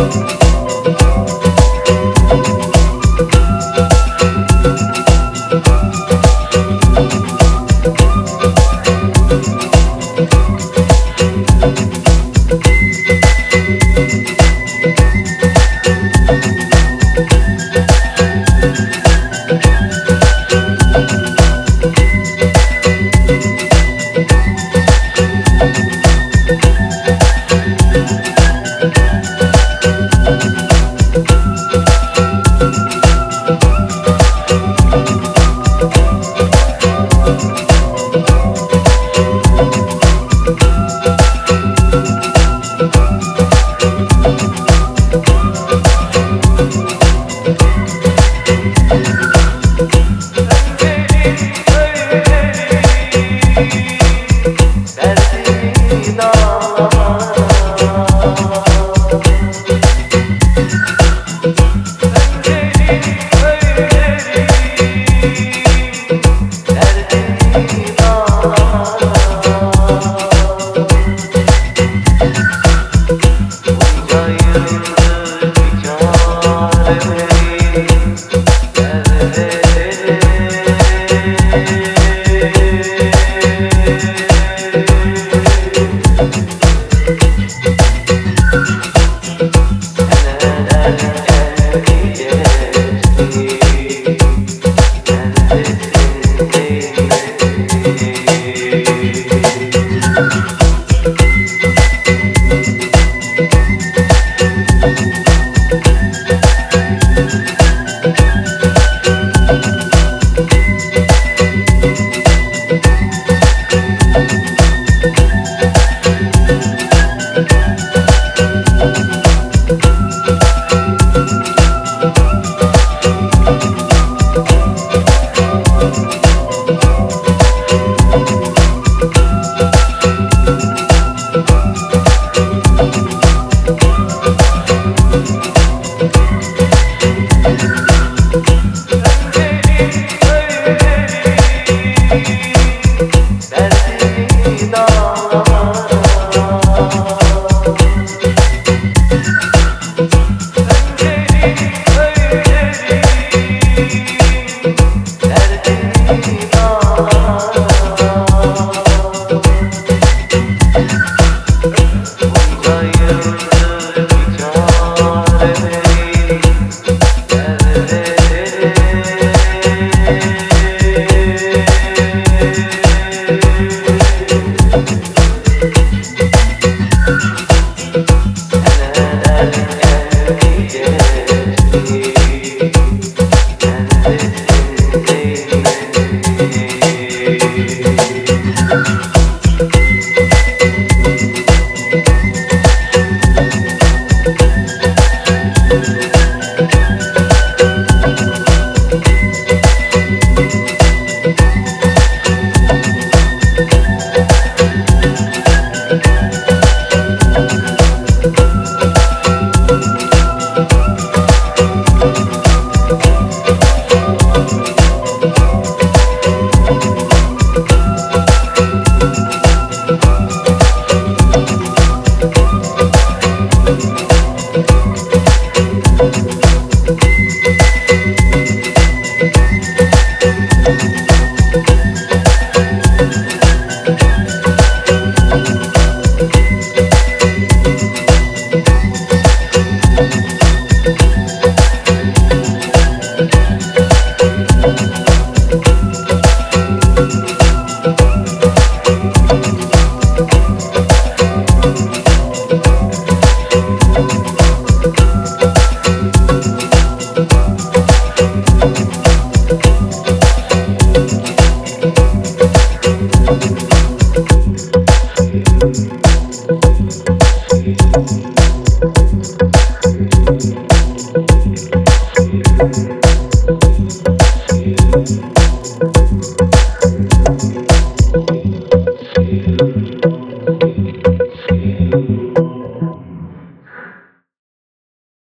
Hey,